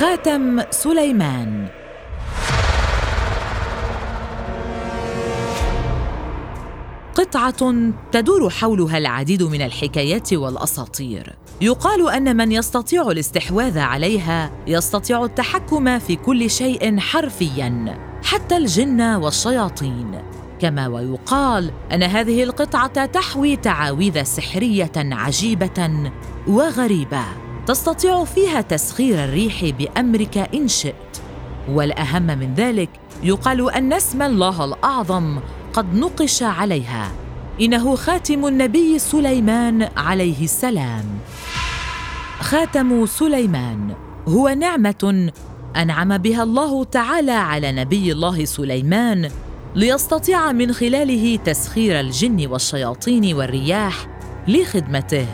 خاتم سليمان. قطعة تدور حولها العديد من الحكايات والأساطير. يقال أن من يستطيع الاستحواذ عليها يستطيع التحكم في كل شيء حرفيا حتى الجن والشياطين. كما ويقال أن هذه القطعة تحوي تعاويذ سحرية عجيبة وغريبة. تستطيع فيها تسخير الريح بأمرك إن شئت. والأهم من ذلك يقال أن اسم الله الأعظم قد نقش عليها. إنه خاتم النبي سليمان عليه السلام. خاتم سليمان هو نعمة أنعم بها الله تعالى على نبي الله سليمان ليستطيع من خلاله تسخير الجن والشياطين والرياح لخدمته.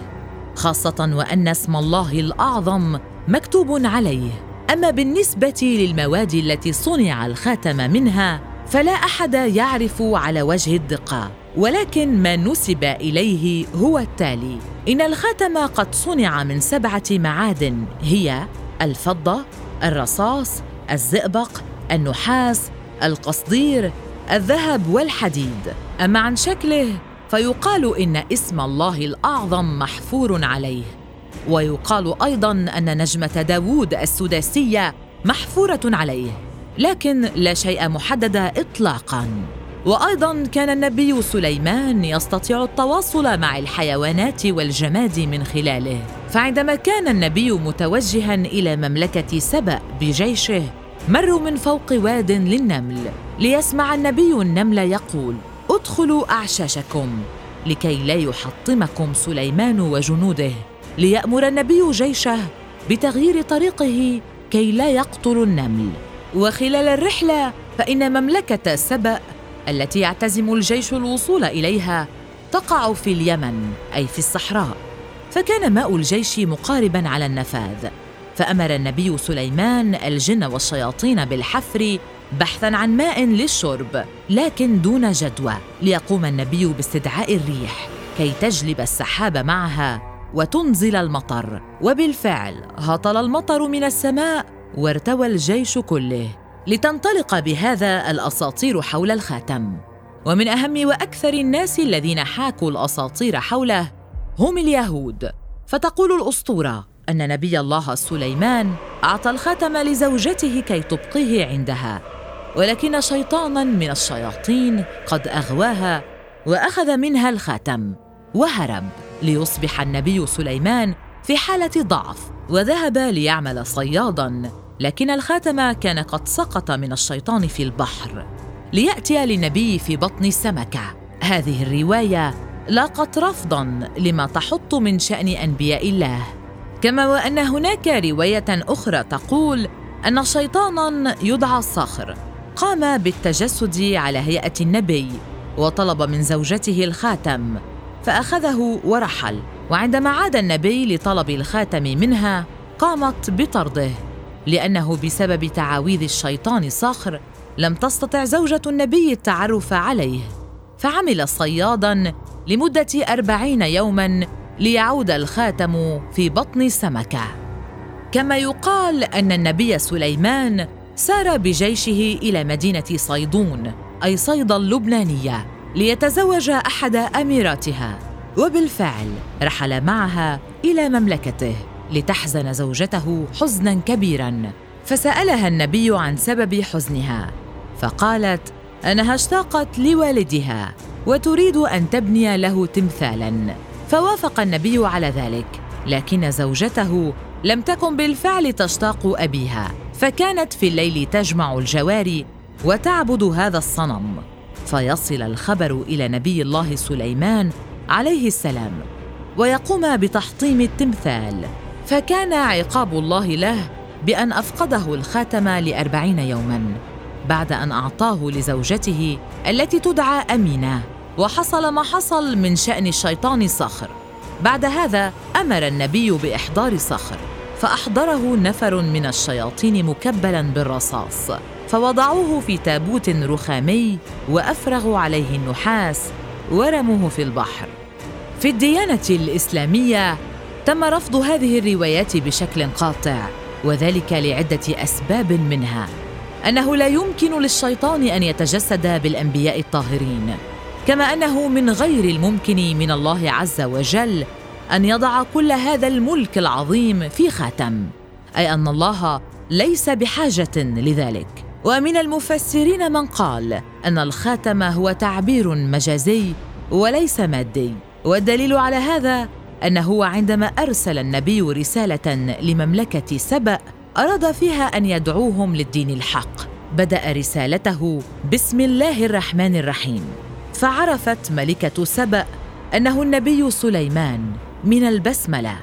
خاصة وأن اسم الله الأعظم مكتوب عليه. أما بالنسبة للمواد التي صنع الخاتم منها فلا أحد يعرف على وجه الدقة ولكن ما نسب إليه هو التالي. إن الخاتم قد صنع من سبعة معادن هي الفضة الرصاص الزئبق النحاس القصدير الذهب والحديد. أما عن شكله فيقال إن اسم الله الأعظم محفور عليه. ويقال أيضا أن نجمة داوود السداسية محفورة عليه لكن لا شيء محدد اطلاقا. وأيضا كان النبي سليمان يستطيع التواصل مع الحيوانات والجماد من خلاله. فعندما كان النبي متوجها إلى مملكة سبأ بجيشه مروا من فوق واد للنمل ليسمع النبي النمل يقول ادخلوا أعشاشكم لكي لا يحطمكم سليمان وجنوده ليأمر النبي جيشه بتغيير طريقه كي لا يقتلوا النمل. وخلال الرحلة فإن مملكة سبأ التي يعتزم الجيش الوصول إليها تقع في اليمن أي في الصحراء. فكان ماء الجيش مقاربا على النفاذ فأمر النبي سليمان الجن والشياطين بالحفر بحثا عن ماء للشرب لكن دون جدوى ليقوم النبي باستدعاء الريح كي تجلب السحاب معها وتنزل المطر. وبالفعل هطل المطر من السماء وارتوى الجيش كله لتنطلق بهذا الأساطير حول الخاتم. ومن أهم وأكثر الناس الذين حاكوا الأساطير حوله هم اليهود. فتقول الأسطورة أن نبي الله سليمان أعطى الخاتم لزوجته كي تبقيه عندها. ولكن شيطانا من الشياطين قد أغواها وأخذ منها الخاتم وهرب ليصبح النبي سليمان في حالة ضعف وذهب ليعمل صيادا لكن الخاتم كان قد سقط من الشيطان في البحر. ليأتي للنبي في بطن السمكه هذه الرواية لاقت رفضا لما تحط من شأن أنبياء الله. كما وأن هناك رواية أخرى تقول أن شيطانا يدعى الصخر. قام بالتجسد على هيئة النبي وطلب من زوجته الخاتم فأخذه ورحل. وعندما عاد النبي لطلب الخاتم منها قامت بطرده لأنه بسبب تعاويذ الشيطان صخر لم تستطع زوجة النبي التعرف عليه. فعمل صيادا لمدة أربعين يوما ليعود الخاتم في بطن السمكه كما يقال أن النبي سليمان سار بجيشه إلى مدينة صيدون أي صيدا اللبنانية ليتزوج أحد أميراتها. وبالفعل رحل معها إلى مملكته لتحزن زوجته حزنا كبيرا فسألها النبي عن سبب حزنها. فقالت أنها اشتاقت لوالدها وتريد أن تبني له تمثالا فوافق النبي على ذلك لكن زوجته لم تكن بالفعل تشتاق أبيها. فكانت في الليل تجمع الجواري وتعبد هذا الصنم. فيصل الخبر إلى نبي الله سليمان عليه السلام ويقوم بتحطيم التمثال. فكان عقاب الله له بأن أفقده الخاتم لأربعين يوما بعد أن أعطاه لزوجته التي تدعى أمينة. وحصل ما حصل من شأن الشيطان صخر. بعد هذا أمر النبي بإحضار صخر. فأحضره نفر من الشياطين مكبلا بالرصاص فوضعوه في تابوت رخامي وافرغوا عليه النحاس ورموه في البحر. في الديانة الإسلامية تم رفض هذه الروايات بشكل قاطع وذلك لعدة أسباب منها. أنه لا يمكن للشيطان أن يتجسد بالأنبياء الطاهرين كما أنه من غير الممكن من الله عز وجل أن يضع كل هذا الملك العظيم في خاتم أي أن الله ليس بحاجة لذلك. ومن المفسرين من قال أن الخاتم هو تعبير مجازي وليس مادي. والدليل على هذا أنه عندما أرسل النبي رسالة لمملكة سبأ أراد فيها أن يدعوهم للدين الحق. بدأ رسالته بسم الله الرحمن الرحيم. فعرفت ملكة سبأ أنه النبي سليمان. من البسملة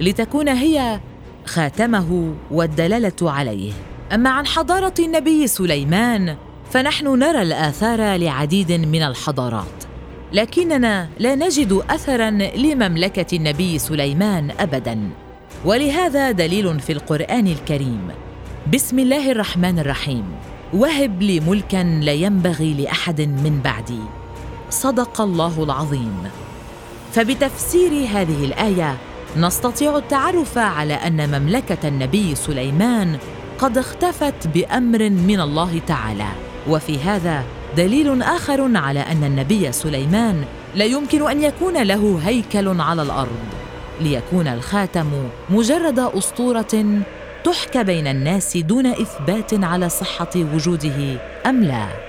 لتكون هي خاتمه والدلالة عليه. أما عن حضارة النبي سليمان فنحن نرى الآثار لعديد من الحضارات لكننا لا نجد اثرا لمملكة النبي سليمان ابدا. ولهذا دليل في القرآن الكريم. بسم الله الرحمن الرحيم. وهب لي ملكا لا ينبغي لأحد من بعدي. صدق الله العظيم. فبتفسير هذه الآية نستطيع التعرف على أن مملكة النبي سليمان قد اختفت بأمر من الله تعالى. وفي هذا دليل آخر على أن النبي سليمان لا يمكن أن يكون له هيكل على الأرض ليكون الخاتم مجرد أسطورة تحكى بين الناس دون إثبات على صحة وجوده أم لا.